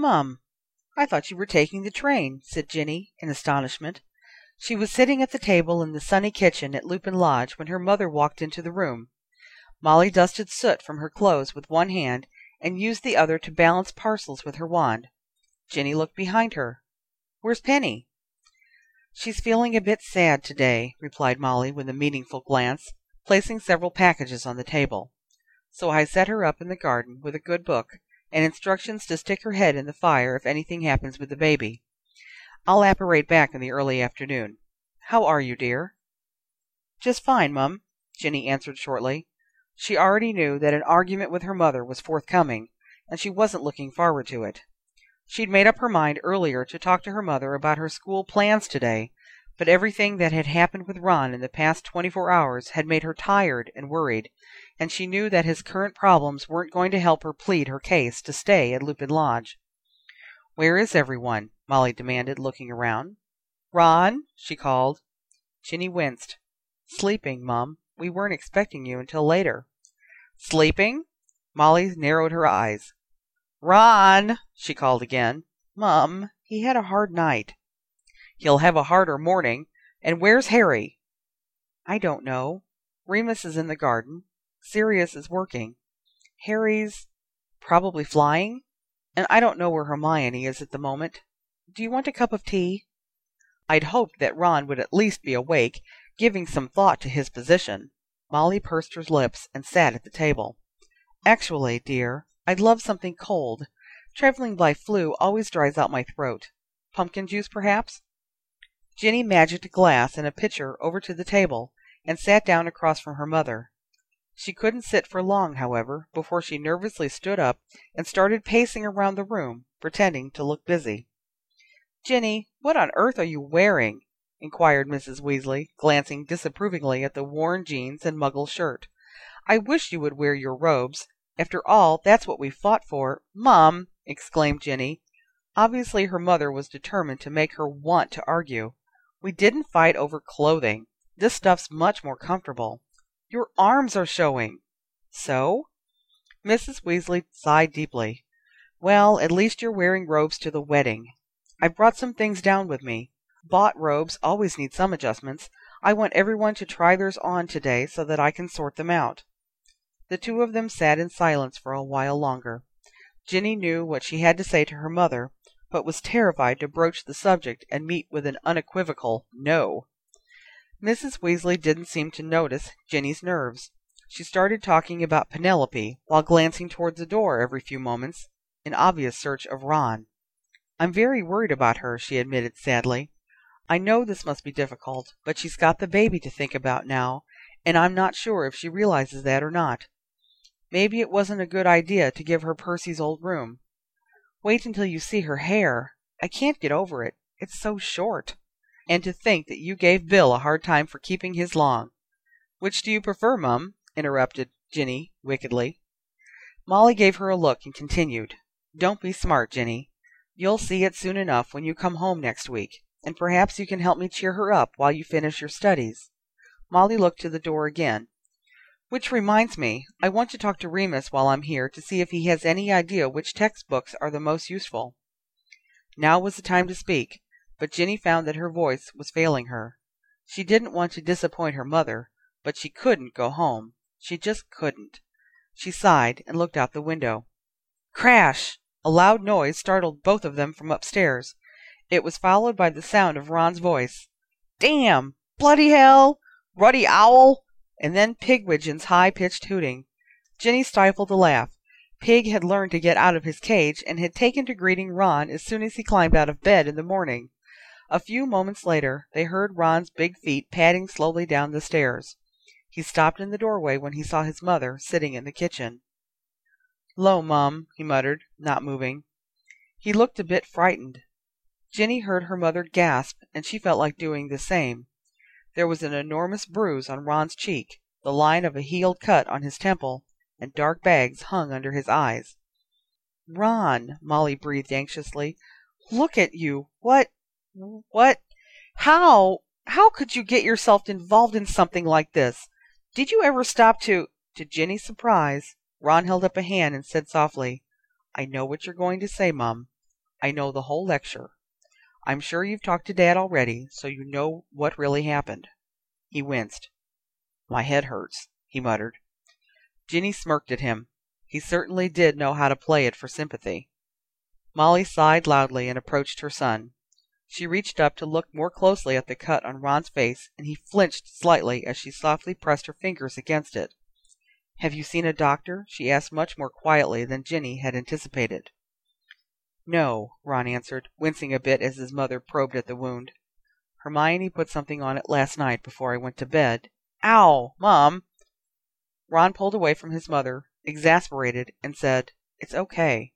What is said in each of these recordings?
Mum, I thought you were taking the train," said Ginny, in astonishment. She was sitting at the table in the sunny kitchen at Lupin Lodge when her mother walked into the room. Molly dusted soot from her clothes with one hand and used the other to balance parcels with her wand. Ginny looked behind her. "Where's Penny?" "She's feeling a bit sad to day," replied Molly with a meaningful glance, placing several packages on the table. "So I set her up in the garden with a good book, and instructions to stick her head in the fire if anything happens with the baby. I'll apparate back in the early afternoon. How are you, dear?" "Just fine, Mum," Ginny answered shortly. She already knew that an argument with her mother was forthcoming, and she wasn't looking forward to it. She'd made up her mind earlier to talk to her mother about her school plans today, but everything that had happened with Ron in the past twenty four hours had made her tired and worried, and she knew that his current problems weren't going to help her plead her case to stay at Lupin Lodge. "Where is everyone?" Molly demanded, looking around. "Ron!" she called. Ginny winced. "Sleeping, Mum. We weren't expecting you until later." "Sleeping?" Molly narrowed her eyes. "Ron!" she called again. "Mum, he had a hard night." "He'll have a harder morning. And where's Harry?" "I don't know. Remus is in the garden. Sirius is working. Harry's probably flying, and I don't know where Hermione is at the moment. Do you want a cup of tea?" I'd hoped that Ron would at least be awake Giving some thought to his position, Molly pursed her lips and sat at the table. "Actually, dear, I'd love something cold. Traveling by Floo always dries out my throat. Pumpkin juice, perhaps?" Ginny magicked a glass and a pitcher over to the table, and sat down across from her mother. She couldn't sit for long, however, before she nervously stood up and started pacing around the room, pretending to look busy. "Ginny, what on earth are you wearing?" inquired Mrs. Weasley, glancing disapprovingly at the worn jeans and muggle shirt. "I wish you would wear your robes. After all, that's what we fought for." "Mum!" exclaimed Ginny. Obviously her mother was determined to make her want to argue. "We didn't fight over clothing. This stuff's much more comfortable. Your arms are showing." "So?" Mrs. Weasley sighed deeply. "Well, at least you're wearing robes to the wedding. I've brought some things down with me. Bought robes always need some adjustments. I want everyone to try theirs on today so that I can sort them out." The two of them sat in silence for a while longer. Ginny knew what she had to say to her mother, but was terrified to broach the subject and meet with an unequivocal "No." Mrs. Weasley didn't seem to notice Ginny's nerves. She started talking about Penelope, while glancing towards the door every few moments, in obvious search of Ron. "I'm very worried about her," she admitted sadly. I know this must be difficult, but she's got the baby to think about now, and I'm not sure if she realizes that or not. Maybe it wasn't a good idea to give her Percy's old room. Wait until you see her hair. I can't get over it. It's so short. And to think that you gave Bill a hard time for keeping his long. Which do you prefer, Mum? interrupted Ginny wickedly. Molly gave her a look and continued. Don't be smart, Ginny. You'll see it soon enough when you come home next week and perhaps you can help me cheer her up while you finish your studies." Molly looked to the door again. "Which reminds me, I want to talk to Remus while I'm here to see if he has any idea which textbooks are the most useful." Now was the time to speak, but Ginny found that her voice was failing her. She didn't want to disappoint her mother, but she couldn't go home. She just couldn't. She sighed and looked out the window. Crash! A loud noise startled both of them from upstairs. It was followed by the sound of Ron's voice. "Damn! Bloody hell! Ruddy owl!" and then Pigwidgeon's high pitched hooting. Ginny stifled a laugh. Pig had learned to get out of his cage, and had taken to greeting Ron as soon as he climbed out of bed in the morning. A few moments later they heard Ron's big feet padding slowly down the stairs. He stopped in the doorway when he saw his mother sitting in the kitchen. "'Lo, Mum," he muttered, not moving. He looked a bit frightened. Ginny heard her mother gasp, and she felt like doing the same. There was an enormous bruise on Ron's cheek, the line of a healed cut on his temple, and dark bags hung under his eyes. "Ron," Molly breathed anxiously, "look at you! What what how how could you get yourself involved in something like this? Did you ever stop to To Ginny's surprise, Ron held up a hand and said softly, "I know what you're going to say, Mum. I know the whole lecture. I'm sure you've talked to Dad already, so you know what really happened." He winced. "My head hurts," he muttered. Ginny smirked at him. He certainly did know how to play it for sympathy. Molly sighed loudly and approached her son. She reached up to look more closely at the cut on Ron's face, and he flinched slightly as she softly pressed her fingers against it. "Have you seen a doctor?" she asked much more quietly than Ginny had anticipated. "No," Ron answered, wincing a bit as his mother probed at the wound. "Hermione put something on it last night before I went to bed. Ow! Mom!" Ron pulled away from his mother, exasperated, and said, "It's okay."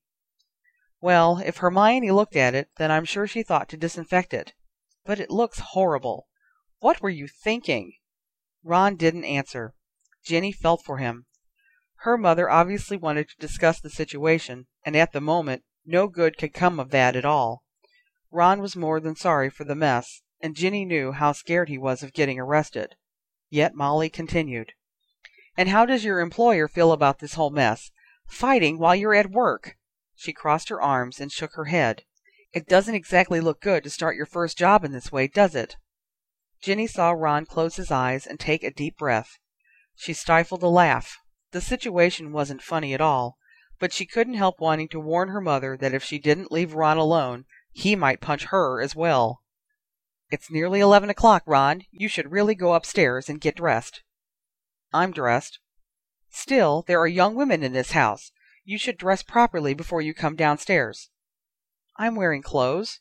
Well, if Hermione looked at it, then I'm sure she thought to disinfect it. But it looks horrible. What were you thinking?" Ron didn't answer. Ginny felt for him. Her mother obviously wanted to discuss the situation, and at the moment no good could come of that at all. Ron was more than sorry for the mess, and Ginny knew how scared he was of getting arrested. Yet Molly continued. "And how does your employer feel about this whole mess? Fighting while you're at work! She crossed her arms and shook her head. "It doesn't exactly look good to start your first job in this way, does it?" Ginny saw Ron close his eyes and take a deep breath. She stifled a laugh. The situation wasn't funny at all, but she couldn't help wanting to warn her mother that if she didn't leave Ron alone, he might punch her as well. "It's nearly eleven o'clock, Ron. You should really go upstairs and get dressed." "I'm dressed." "Still, there are young women in this house. You should dress properly before you come downstairs." "I'm wearing clothes."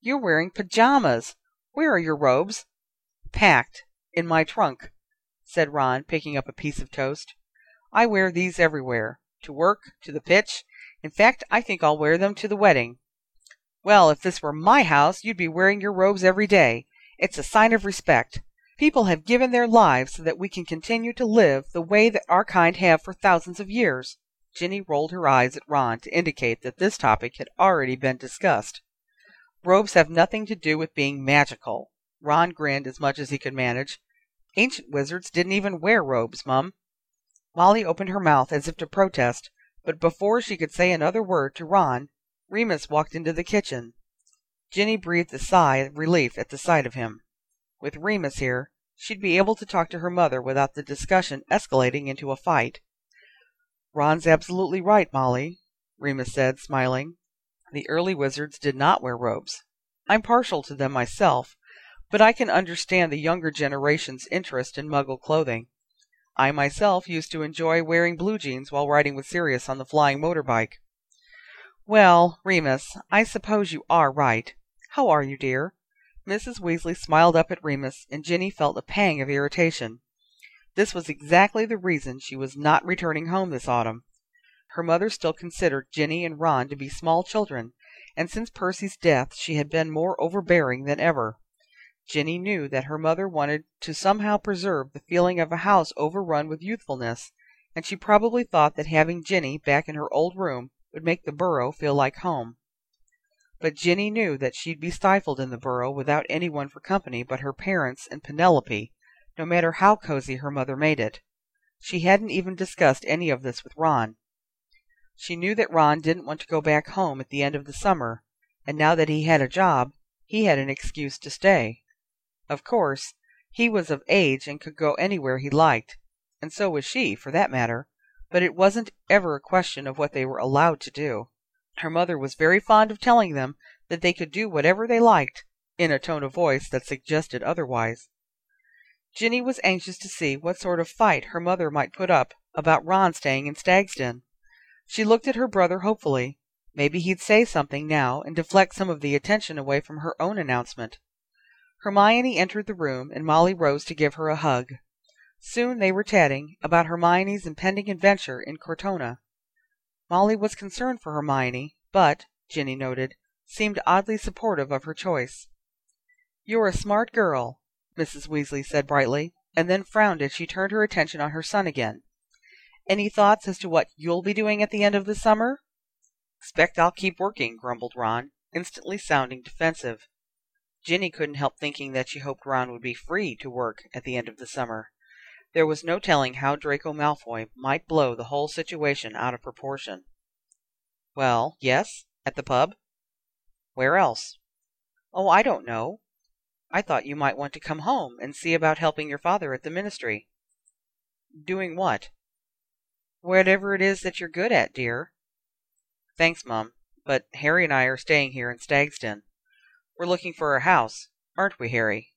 "You're wearing pajamas. Where are your robes?" "Packed. In my trunk," said Ron, picking up a piece of toast. "I wear these everywhere. To work, to the pitch. In fact, I think I'll wear them to the wedding." "Well, if this were my house, you'd be wearing your robes every day. It's a sign of respect. People have given their lives so that we can continue to live the way that our kind have for thousands of years. Ginny rolled her eyes at Ron to indicate that this topic had already been discussed. "Robes have nothing to do with being magical." Ron grinned as much as he could manage. "Ancient wizards didn't even wear robes, Mum." Molly opened her mouth as if to protest, but before she could say another word to Ron, Remus walked into the kitchen. Ginny breathed a sigh of relief at the sight of him. With Remus here, she'd be able to talk to her mother without the discussion escalating into a fight. "Ron's absolutely right, Molly," Remus said, smiling. "The early wizards did not wear robes. I'm partial to them myself, but I can understand the younger generation's interest in Muggle clothing. I myself used to enjoy wearing blue jeans while riding with Sirius on the flying motor bike." "Well, Remus, I suppose you are right. How are you, dear?" Mrs. Weasley smiled up at Remus, and Ginny felt a pang of irritation. This was exactly the reason she was not returning home this autumn. Her mother still considered Ginny and Ron to be small children, and since Percy's death she had been more overbearing than ever. Ginny knew that her mother wanted to somehow preserve the feeling of a house overrun with youthfulness, and she probably thought that having Ginny back in her old room would make the burrow feel like home. But Ginny knew that she'd be stifled in the burrow without anyone for company but her parents and Penelope no matter how cozy her mother made it. She hadn't even discussed any of this with Ron. She knew that Ron didn't want to go back home at the end of the summer, and now that he had a job, he had an excuse to stay. Of course, he was of age and could go anywhere he liked, and so was she, for that matter, but it wasn't ever a question of what they were allowed to do. Her mother was very fond of telling them that they could do whatever they liked, in a tone of voice that suggested otherwise. Ginny was anxious to see what sort of fight her mother might put up about Ron staying in Stagsden. She looked at her brother hopefully. Maybe he'd say something now and deflect some of the attention away from her own announcement. Hermione entered the room and Molly rose to give her a hug. Soon they were chatting about Hermione's impending adventure in Cortona. Molly was concerned for Hermione, but, Ginny noted, seemed oddly supportive of her choice. "You're a smart girl, Mrs. Weasley said brightly, and then frowned as she turned her attention on her son again. "Any thoughts as to what you'll be doing at the end of the summer?" "Expect I'll keep working," grumbled Ron, instantly sounding defensive. Ginny couldn't help thinking that she hoped Ron would be free to work at the end of the summer. There was no telling how Draco Malfoy might blow the whole situation out of proportion. "Well, yes? At the pub?" Where else?" "Oh, I don't know. I thought you might want to come home and see about helping your father at the ministry." "Doing what?" "Whatever it is that you're good at, dear." "Thanks, Mum, but Harry and I are staying here in Stagsden. We're looking for a house, aren't we, Harry?"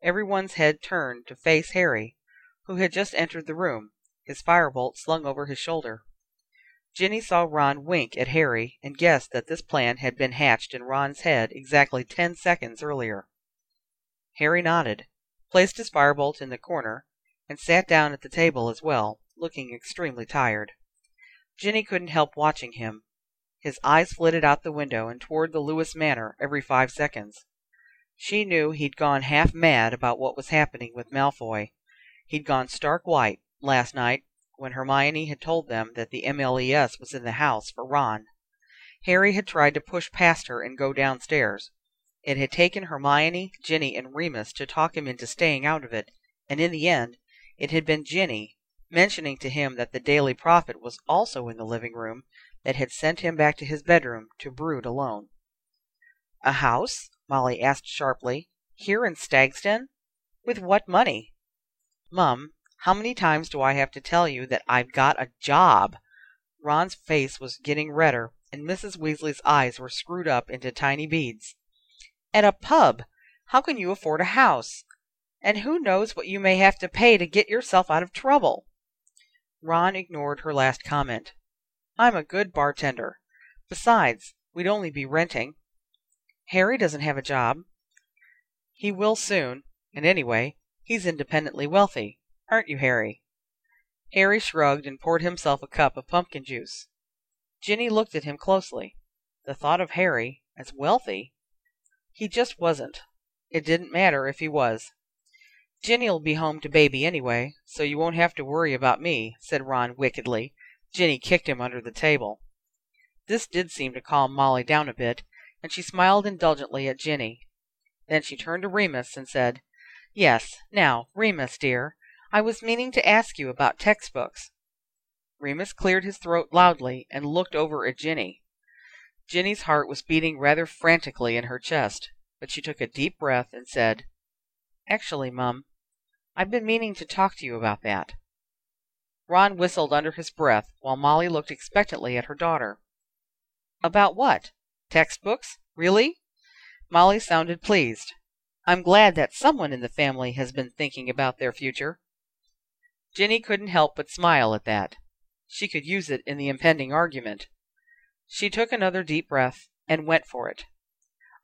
Everyone's head turned to face Harry, who had just entered the room, his firebolt slung over his shoulder. Ginny saw Ron wink at Harry and guessed that this plan had been hatched in Ron's head exactly ten seconds earlier. Harry nodded, placed his firebolt in the corner, and sat down at the table as well, looking extremely tired. Ginny couldn't help watching him. His eyes flitted out the window and toward the Lewis Manor every five seconds. She knew he'd gone half mad about what was happening with Malfoy. He'd gone stark white, last night, when Hermione had told them that the MLES was in the house for Ron. Harry had tried to push past her and go downstairs. It had taken Hermione, Ginny, and Remus to talk him into staying out of it, and in the end it had been Ginny, mentioning to him that the Daily Prophet was also in the living room, that had sent him back to his bedroom to brood alone. "A house?" Molly asked sharply. "Here in Stagsden? With what money?" "Mum, how many times do I have to tell you that I've got a job?" Ron's face was getting redder, and Mrs. Weasley's eyes were screwed up into tiny beads. "At a pub! How can you afford a house? And who knows what you may have to pay to get yourself out of trouble?" Ron ignored her last comment. "I'm a good bartender. Besides, we'd only be renting. Harry doesn't have a job." "He will soon, and anyway, he's independently wealthy. Aren't you, Harry?" Harry shrugged and poured himself a cup of pumpkin juice. Ginny looked at him closely. The thought of Harry as wealthy! He just wasn't. It didn't matter if he was. "Ginny'll be home to baby anyway, so you won't have to worry about me," said Ron wickedly. Ginny kicked him under the table. This did seem to calm Molly down a bit, and she smiled indulgently at Ginny. Then she turned to Remus and said, "Yes, now, Remus, dear, I was meaning to ask you about textbooks." Remus cleared his throat loudly and looked over at Ginny. Ginny's heart was beating rather frantically in her chest, but she took a deep breath and said, "Actually, Mum, I've been meaning to talk to you about that." Ron whistled under his breath, while Molly looked expectantly at her daughter. "About what? Textbooks? Really?" Molly sounded pleased. "I'm glad that someone in the family has been thinking about their future." Ginny couldn't help but smile at that. She could use it in the impending argument. She took another deep breath and went for it.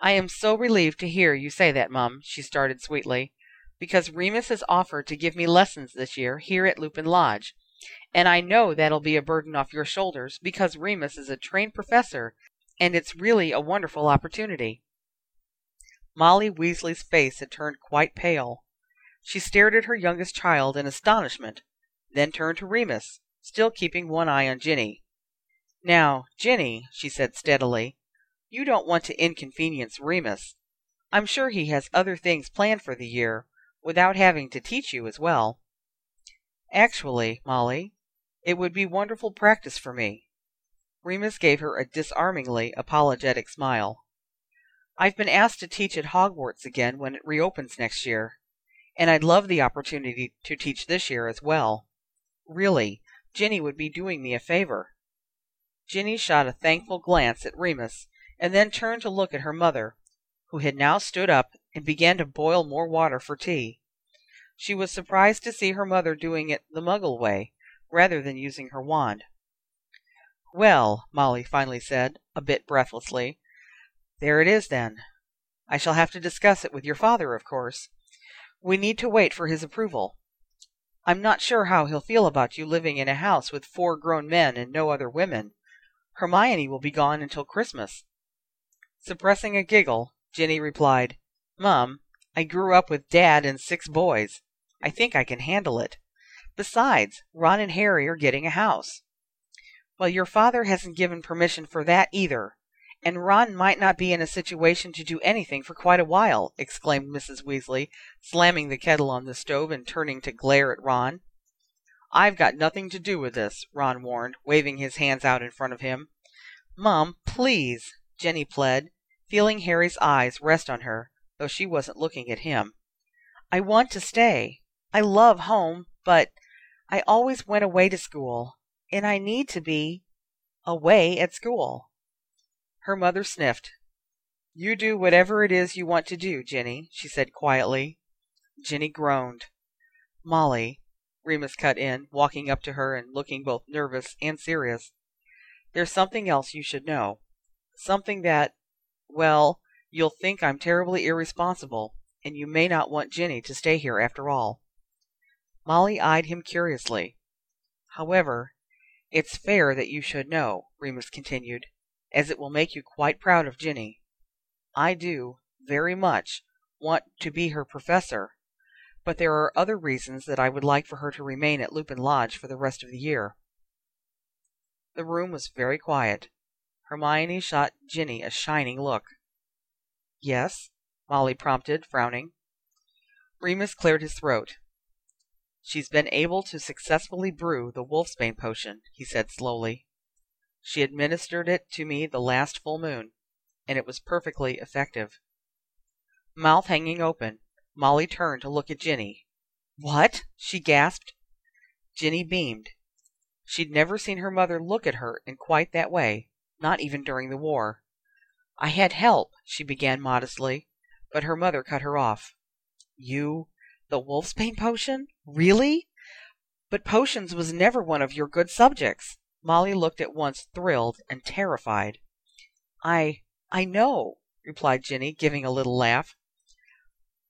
"I am so relieved to hear you say that, Mum," she started sweetly, "because Remus has offered to give me lessons this year here at Lupin Lodge, and I know that'll be a burden off your shoulders, because Remus is a trained professor, and it's really a wonderful opportunity." Molly Weasley's face had turned quite pale. She stared at her youngest child in astonishment, then turned to Remus, still keeping one eye on Ginny. "Now, Ginny," she said steadily, "you don't want to inconvenience Remus. I'm sure he has other things planned for the year, without having to teach you as well. Actually, Molly, it would be wonderful practice for me." Remus gave her a disarmingly apologetic smile. "I've been asked to teach at Hogwarts again when it reopens next year, and I'd love the opportunity to teach this year as well. Really, Ginny would be doing me a favor. Ginny shot a thankful glance at Remus, and then turned to look at her mother, who had now stood up and began to boil more water for tea. She was surprised to see her mother doing it the Muggle way, rather than using her wand. "Well," Molly finally said, a bit breathlessly, "there it is, then. I shall have to discuss it with your father, of course. We need to wait for his approval. I'm not sure how he'll feel about you living in a house with four grown men and no other women. Hermione will be gone until Christmas." Suppressing a giggle, Ginny replied, "Mum, I grew up with Dad and six boys. I think I can handle it. Besides, Ron and Harry are getting a house." "Well, your father hasn't given permission for that either, and Ron might not be in a situation to do anything for quite a while," exclaimed Mrs. Weasley, slamming the kettle on the stove and turning to glare at Ron. "I've got nothing to do with this," Ron warned, waving his hands out in front of him. "Mom, please," Ginny pled, feeling Harry's eyes rest on her, though she wasn't looking at him. I want to stay. I love home, but I always went away to school, and I need to be away at school. Her mother sniffed. You do whatever it is you want to do, Ginny, she said quietly. Ginny groaned. Molly, Remus cut in, walking up to her and looking both nervous and serious. There's something else you should know. Something that, well, you'll think I'm terribly irresponsible, and you may not want Ginny to stay here after all. Molly eyed him curiously. However, it's fair that you should know, Remus continued, as it will make you quite proud of Ginny. I do, very much, want to be her professor, but there are other reasons that I would like for her to remain at Lupin Lodge for the rest of the year. The room was very quiet. Hermione shot Ginny a shining look. Yes? Molly prompted, frowning. Remus cleared his throat. She's been able to successfully brew the wolfsbane potion, he said slowly. She administered it to me the last full moon, and it was perfectly effective. Mouth hanging open, Molly turned to look at Ginny. What? she gasped. Ginny beamed. She'd never seen her mother look at her in quite that way, not even during the war. I had help, she began modestly, but her mother cut her off. You, the wolfsbane potion? Really? But potions was never one of your good subjects. Molly looked at once thrilled and terrified. I I know, replied Ginny, giving a little laugh.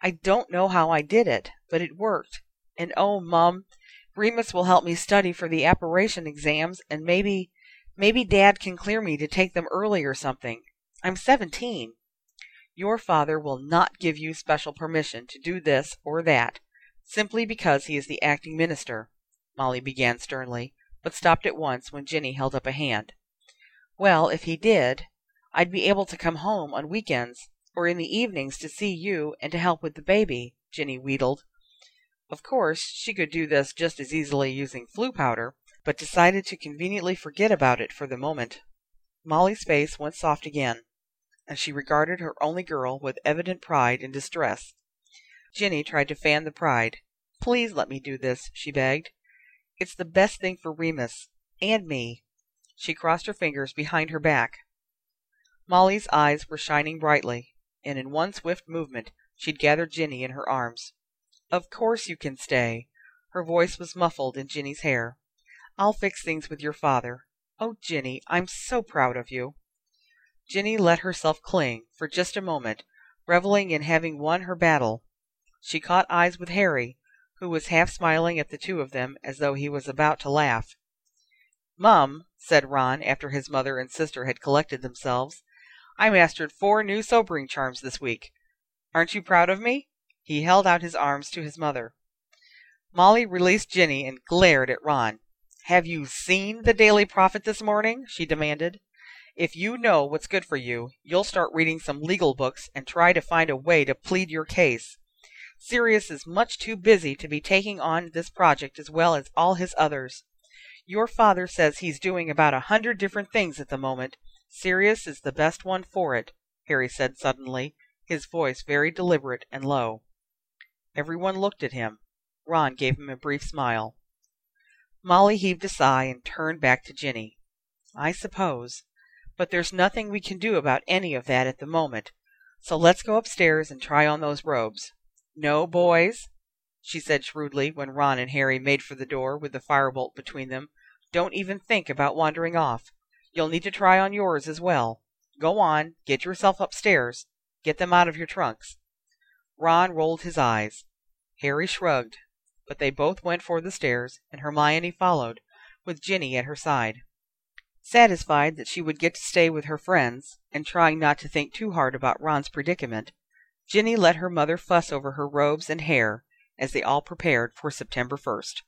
I don't know how I did it, but it worked. And oh, Mum, Remus will help me study for the apparition exams, and maybe, maybe Dad can clear me to take them early or something. I'm seventeen. Your father will not give you special permission to do this or that, simply because he is the acting minister, Molly began sternly, but stopped at once when Ginny held up a hand. Well, if he did, I'd be able to come home on weekends or in the evenings to see you and to help with the baby, Ginny wheedled. Of course, she could do this just as easily using Floo powder, but decided to conveniently forget about it for the moment. Molly's face went soft again, and she regarded her only girl with evident pride and distress. Ginny tried to fan the pride. Please let me do this, she begged. It's the best thing for Remus and me. She crossed her fingers behind her back. Molly's eyes were shining brightly, and in one swift movement she'd gathered Ginny in her arms. Of course you can stay. Her voice was muffled in Ginny's hair. I'll fix things with your father. Oh, Ginny, I'm so proud of you. Ginny let herself cling, for just a moment, reveling in having won her battle. She caught eyes with Harry, who was half smiling at the two of them as though he was about to laugh. Mum, said Ron after his mother and sister had collected themselves, I mastered four new sobering charms this week. Aren't you proud of me? He held out his arms to his mother. Molly released Ginny and glared at Ron. Have you seen the Daily Prophet this morning? she demanded. If you know what's good for you, you'll start reading some legal books and try to find a way to plead your case. Sirius is much too busy to be taking on this project as well as all his others. Your father says he's doing about a hundred different things at the moment. Sirius is the best one for it, Harry said suddenly, his voice very deliberate and low. Everyone looked at him. Ron gave him a brief smile. Molly heaved a sigh and turned back to Ginny. I suppose. But there's nothing we can do about any of that at the moment. So let's go upstairs and try on those robes. No, boys, she said shrewdly when Ron and Harry made for the door with the firebolt between them. Don't even think about wandering off. You'll need to try on yours as well. Go on, get yourself upstairs. Get them out of your trunks. Ron rolled his eyes. Harry shrugged, but they both went for the stairs, and Hermione followed, with Ginny at her side. Satisfied that she would get to stay with her friends, and trying not to think too hard about Ron's predicament, Ginny let her mother fuss over her robes and hair as they all prepared for September first.